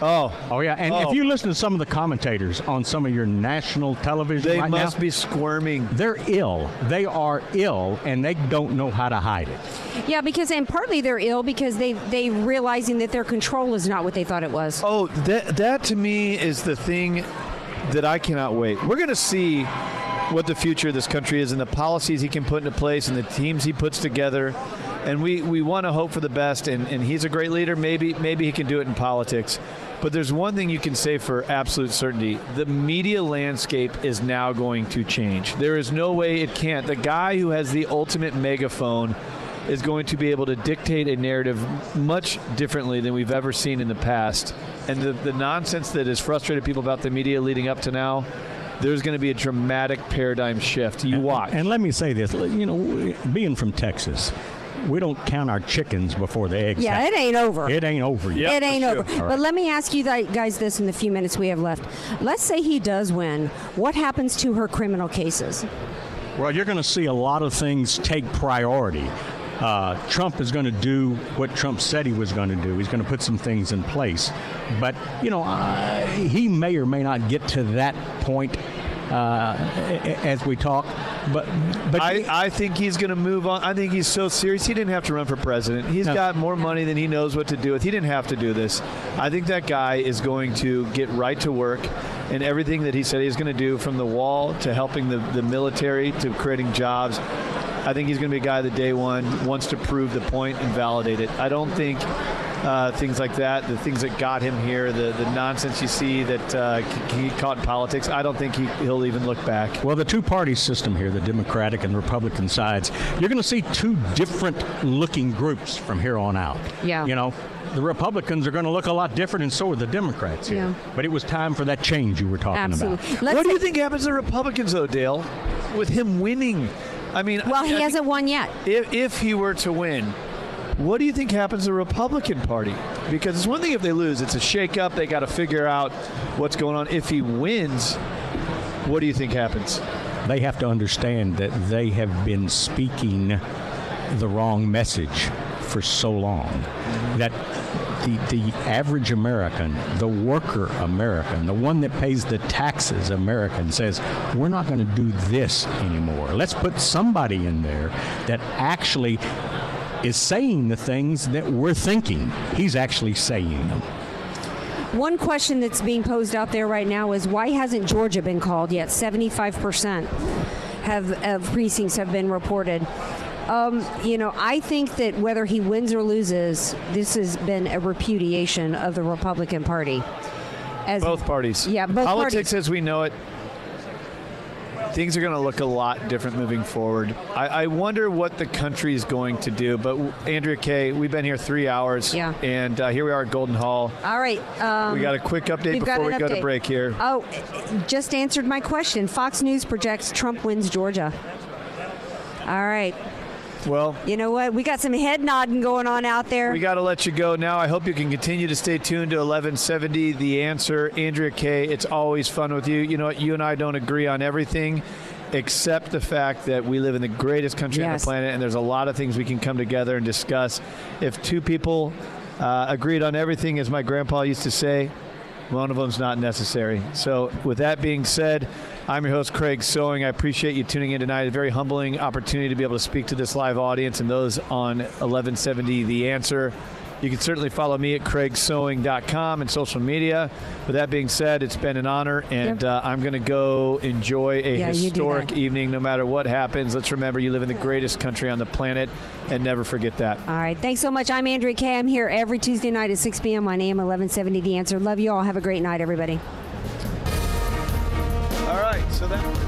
Oh. Oh yeah, and Oh. if you listen to some of the commentators on some of your national television They right must now, be squirming. they're ill. They are ill, and they don't know how to hide it. Yeah, because and partly they're ill because they they realizing that their control is not what they thought it was. Oh, that that to me is the thing that I cannot wait. We're going to see what the future of this country is and the policies he can put into place and the teams he puts together. And we, we want to hope for the best. And, and he's a great leader. Maybe maybe he can do it in politics. But there's one thing you can say for absolute certainty: the media landscape is now going to change. There is no way it can't. The guy who has the ultimate megaphone is going to be able to dictate a narrative much differently than we've ever seen in the past. And the, the nonsense that has frustrated people about the media leading up to now, there's going to be a dramatic paradigm shift. You watch. And let me say this: you know, being from Texas, we don't count our chickens before the eggs. Yeah, hatch. it ain't over. It ain't over yet. it ain't over. But let me ask you guys this in the few minutes we have left. Let's say he does win. What happens to her criminal cases? Well, you're going to see a lot of things take priority. Uh, Trump is going to do what Trump said he was going to do. He's going to put some things in place. But, you know, uh, he may or may not get to that point uh, as we talk. But, but I, I think he's going to move on. I think he's so serious. He didn't have to run for president. He's got more money than he knows what to do with. He didn't have to do this. I think that guy is going to get right to work and everything that he said he's going to do from the wall to helping the, the military to creating jobs. I think he's going to be a guy that day one wants to prove the point and validate it. I don't think uh, things like that, the things that got him here, the, the nonsense you see that uh, can get caught in politics, I don't think he, he'll even look back. Well, the two party system here, the Democratic and Republican sides, you're going to see two different looking groups from here on out. Yeah. You know, the Republicans are going to look a lot different, and so are the Democrats here. Yeah. But it was time for that change you were talking Absolutely. about. Let's what do you think happens to Republicans, though, Dale, with him winning? I mean, Well, I he think hasn't won yet. If, if he were to win, what do you think happens to the Republican Party? Because it's one thing if they lose; it's a shakeup. They got to figure out what's going on. If he wins, what do you think happens? They have to understand that they have been speaking the wrong message for so long mm-hmm. that the, the average American, the worker American, the one that pays the taxes American says, we're not going to do this anymore. Let's put somebody in there that actually is saying the things that we're thinking. He's actually saying them. One question that's being posed out there right now is why hasn't Georgia been called yet? 75% have of precincts have been reported. Um, you know, I think that whether he wins or loses, this has been a repudiation of the Republican Party. As Both parties. Yeah, both Politics parties. as we know it. Things are going to look a lot different moving forward. I, I wonder what the country is going to do. But Andrea Kaye, we've been here three hours, Yeah. and uh, here we are at Golden Hall. All right. Um, we got a quick update before we an go to break here. Oh, just answered my question. Fox News projects Trump wins Georgia. All right. Well, You know what? We got some head nodding going on out there. We got to let you go now. I hope you can continue to stay tuned to 1170 The Answer. Andrea Kaye, it's always fun with you. You know what? You and I don't agree on everything except the fact that we live in the greatest country on the planet and there's a lot of things we can come together and discuss. If two people uh, agreed on everything, as my grandpa used to say, one of them's not necessary. So, with that being said, I'm your host, Craig Sewing. I appreciate you tuning in tonight. A very humbling opportunity to be able to speak to this live audience and those on 1170 The Answer. You can certainly follow me at craigsewing.com and social media. With that being said, it's been an honor, and uh, I'm going to go enjoy a Yeah, historic evening no matter what happens. Let's remember you live in the greatest country on the planet, and never forget that. All right. Thanks so much. I'm Andrea Kaye. I'm here every Tuesday night at 6 p.m. on AM 1170 The Answer. Love you all. Have a great night, everybody. All right, so.